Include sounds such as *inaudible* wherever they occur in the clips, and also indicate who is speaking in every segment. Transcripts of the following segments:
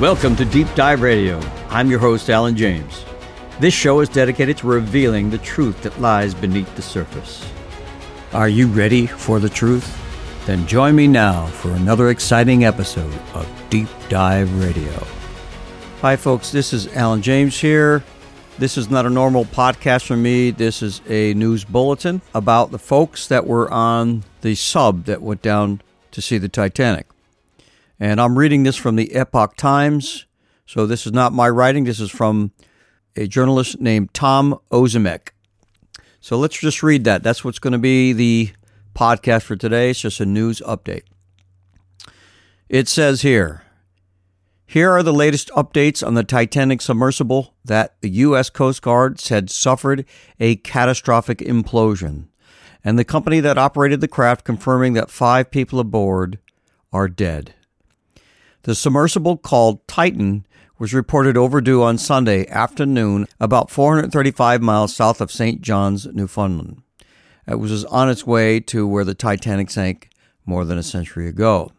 Speaker 1: Welcome to Deep Dive Radio. I'm your host, Alan James. This show is dedicated to revealing the truth that lies beneath the surface. Are you ready for the truth? Then join me now for another exciting episode of Deep Dive Radio. Hi, folks, this is Alan James here. This is not a normal podcast for me. This is a news bulletin about the folks that were on the sub that went down to see the Titanic. And I'm reading this from the Epoch Times. So this is not my writing. This is from a journalist named Tom Ozimek. So let's just read that. That's what's going to be the podcast for today. It's just a news update. It says here Here are the latest updates on the Titanic submersible that the U.S. Coast Guard said suffered a catastrophic implosion, and the company that operated the craft confirming that five people aboard are dead. The submersible called Titan was reported overdue on Sunday afternoon about 435 miles south of St. John's, Newfoundland. It was on its way to where the Titanic sank more than a century ago.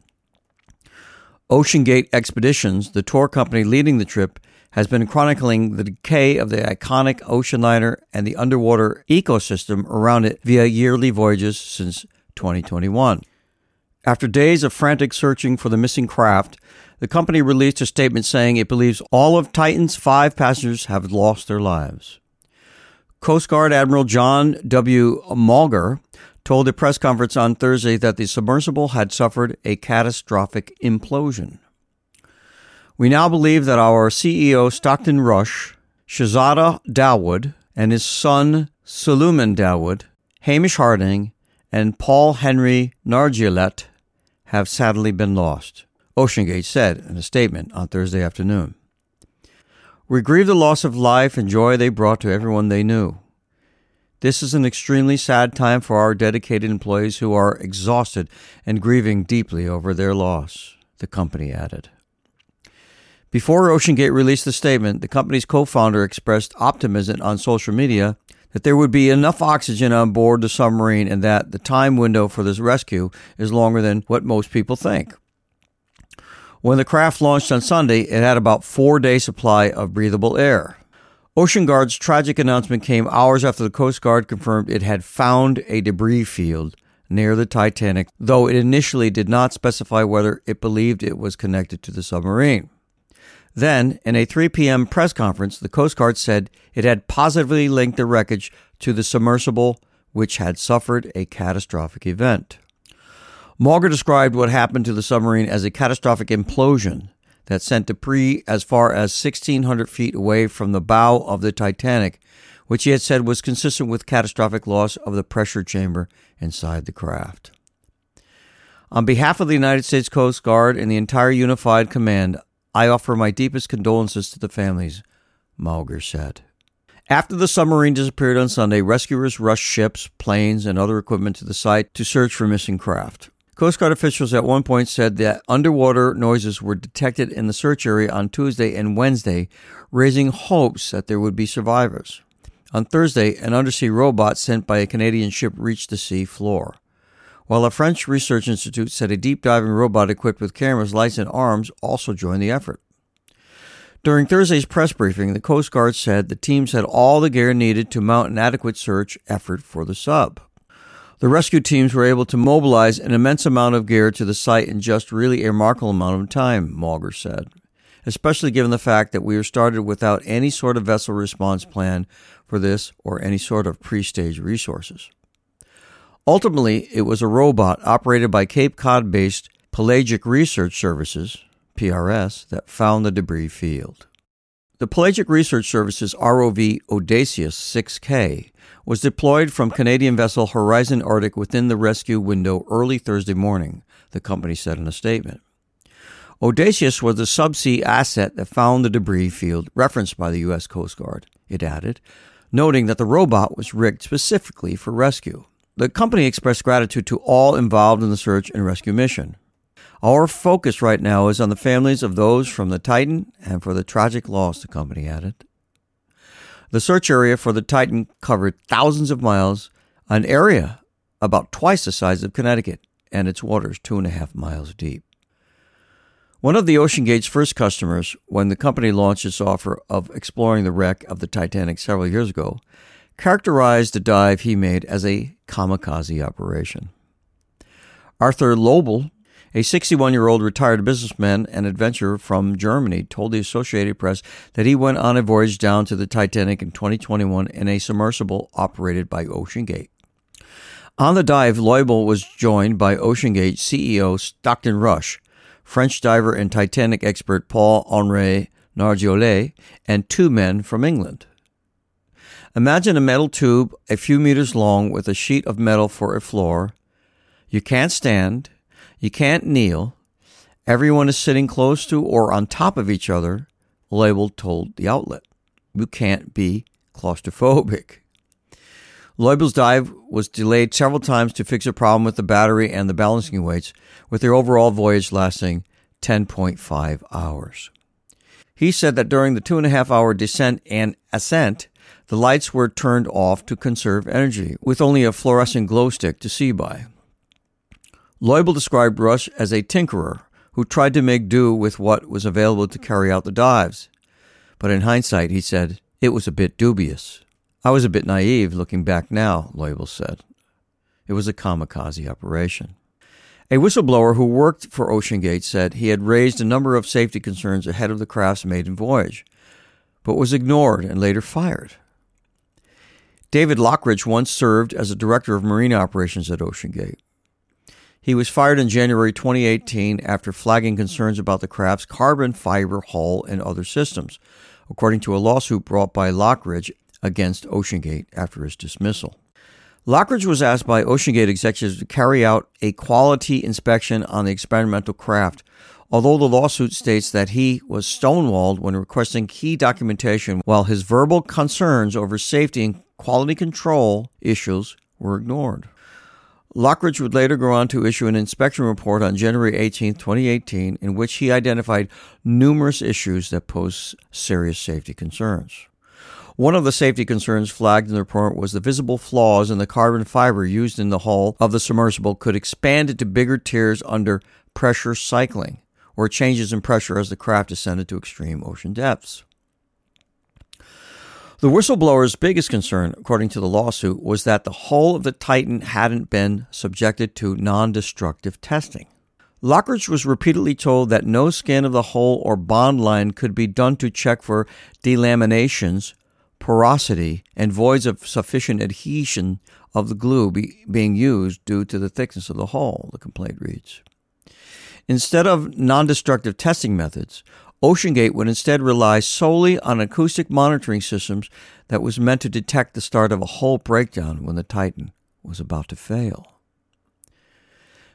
Speaker 1: OceanGate Expeditions, the tour company leading the trip, has been chronicling the decay of the iconic ocean liner and the underwater ecosystem around it via yearly voyages since 2021. After days of frantic searching for the missing craft, the company released a statement saying it believes all of Titan's five passengers have lost their lives. Coast Guard Admiral John W. Mauger told a press conference on Thursday that the submersible had suffered a catastrophic implosion. We now believe that our CEO Stockton Rush, Shahzada Dawood, and his son Suleman Dawood, Hamish Harding, and Paul Henry Nargeolet have sadly been lost, OceanGate said in a statement on Thursday afternoon. We grieve the loss of life and joy they brought to everyone they knew. This is an extremely sad time for our dedicated employees who are exhausted and grieving deeply over their loss, the company added. Before OceanGate released the statement, the company's co founder expressed optimism on social media that there would be enough oxygen on board the submarine and that the time window for this rescue is longer than what most people think. When the craft launched on Sunday, it had about four day supply of breathable air. Ocean Guard's tragic announcement came hours after the Coast Guard confirmed it had found a debris field near the Titanic, though it initially did not specify whether it believed it was connected to the submarine. Then, in a 3 p.m. press conference, the Coast Guard said it had positively linked the wreckage to the submersible, which had suffered a catastrophic event. Mauger described what happened to the submarine as a catastrophic implosion that sent debris as far as 1,600 feet away from the bow of the Titanic, which he had said was consistent with catastrophic loss of the pressure chamber inside the craft. On behalf of the United States Coast Guard and the entire Unified Command, I offer my deepest condolences to the families, Mauger said. After the submarine disappeared on Sunday, rescuers rushed ships, planes, and other equipment to the site to search for missing craft. Coast Guard officials at one point said that underwater noises were detected in the search area on Tuesday and Wednesday, raising hopes that there would be survivors. On Thursday, an undersea robot sent by a Canadian ship reached the sea floor while a French research institute said a deep diving robot equipped with cameras, lights, and arms also joined the effort. During Thursday's press briefing, the Coast Guard said the teams had all the gear needed to mount an adequate search effort for the sub. The rescue teams were able to mobilize an immense amount of gear to the site in just really a remarkable amount of time, Mauger said, especially given the fact that we were started without any sort of vessel response plan for this or any sort of pre stage resources. Ultimately, it was a robot operated by Cape Cod based Pelagic Research Services, PRS, that found the debris field. The Pelagic Research Services ROV Odysseus 6K was deployed from Canadian vessel Horizon Arctic within the rescue window early Thursday morning, the company said in a statement. Odysseus was the subsea asset that found the debris field referenced by the U.S. Coast Guard, it added, noting that the robot was rigged specifically for rescue. The company expressed gratitude to all involved in the search and rescue mission. Our focus right now is on the families of those from the Titan and for the tragic loss, the company added. The search area for the Titan covered thousands of miles, an area about twice the size of Connecticut, and its waters two and a half miles deep. One of the OceanGate's first customers, when the company launched its offer of exploring the wreck of the Titanic several years ago, characterized the dive he made as a kamikaze operation. Arthur Lobel, a 61 year old retired businessman and adventurer from Germany, told the Associated Press that he went on a voyage down to the Titanic in 2021 in a submersible operated by OceanGate. On the dive, Lobel was joined by OceanGate CEO Stockton Rush, French diver and Titanic expert Paul Henri Nargeolet, and two men from England. Imagine a metal tube a few meters long with a sheet of metal for a floor. You can't stand, you can't kneel. Everyone is sitting close to or on top of each other, Lobel told the outlet. You can't be claustrophobic. Lobel's dive was delayed several times to fix a problem with the battery and the balancing weights, with their overall voyage lasting 10.5 hours. He said that during the two and a half hour descent and ascent, the lights were turned off to conserve energy, with only a fluorescent glow stick to see by. Lobel described Rush as a tinkerer who tried to make do with what was available to carry out the dives. But in hindsight, he said, it was a bit dubious. I was a bit naive looking back now, Lobel said. It was a kamikaze operation. A whistleblower who worked for OceanGate said he had raised a number of safety concerns ahead of the craft's maiden voyage, but was ignored and later fired. David Lochridge once served as a director of marine operations at OceanGate. He was fired in January 2018 after flagging concerns about the craft's carbon fiber hull and other systems, according to a lawsuit brought by Lochridge against OceanGate after his dismissal. Lochridge was asked by OceanGate executives to carry out a quality inspection on the experimental craft, although the lawsuit states that he was stonewalled when requesting key documentation while his verbal concerns over safety and quality control issues were ignored. Lochridge would later go on to issue an inspection report on January 18, 2018, in which he identified numerous issues that pose serious safety concerns. One of the safety concerns flagged in the report was the visible flaws in the carbon fiber used in the hull of the submersible could expand into bigger tears under pressure cycling, or changes in pressure as the craft descended to extreme ocean depths. The whistleblower's biggest concern, according to the lawsuit, was that the hull of the Titan hadn't been subjected to non destructive testing. Lochridge was repeatedly told that no scan of the hull or bond line could be done to check for delaminations porosity, and voids of sufficient adhesion of the glue be, being used due to the thickness of the hull, the complaint reads. Instead of non destructive testing methods, OceanGate would instead rely solely on acoustic monitoring systems that was meant to detect the start of a hull breakdown when the Titan was about to fail.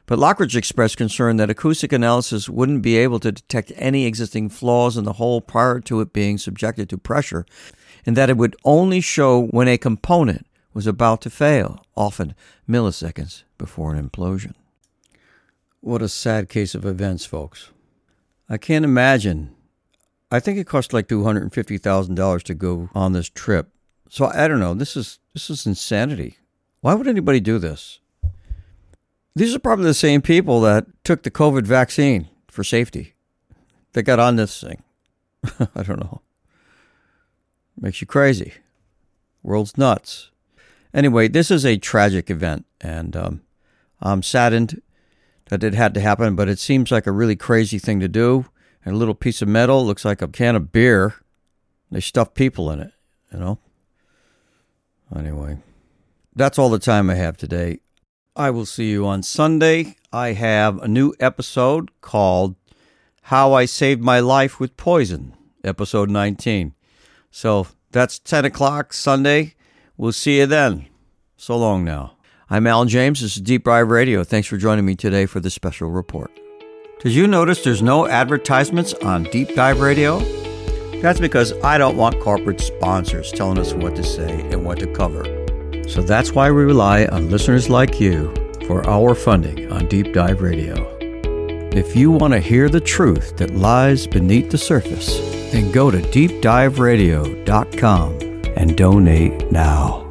Speaker 1: But Lochridge expressed concern that acoustic analysis wouldn't be able to detect any existing flaws in the hull prior to it being subjected to pressure and that it would only show when a component was about to fail, often milliseconds before an implosion. What a sad case of events, folks. I can't imagine. I think it cost like two hundred and fifty thousand dollars to go on this trip. So I don't know. This is this is insanity. Why would anybody do this? These are probably the same people that took the COVID vaccine for safety. They got on this thing. *laughs* I don't know. Makes you crazy. World's nuts. Anyway, this is a tragic event, and um, I'm saddened that it had to happen, but it seems like a really crazy thing to do. And a little piece of metal looks like a can of beer. They stuff people in it, you know? Anyway, that's all the time I have today. I will see you on Sunday. I have a new episode called How I Saved My Life with Poison, episode 19. So that's 10 o'clock Sunday. We'll see you then. So long now. I'm Alan James. This is Deep Dive Radio. Thanks for joining me today for this special report. Did you notice there's no advertisements on Deep Dive Radio? That's because I don't want corporate sponsors telling us what to say and what to cover. So that's why we rely on listeners like you for our funding on Deep Dive Radio. If you want to hear the truth that lies beneath the surface, then go to deepdiveradio.com and donate now.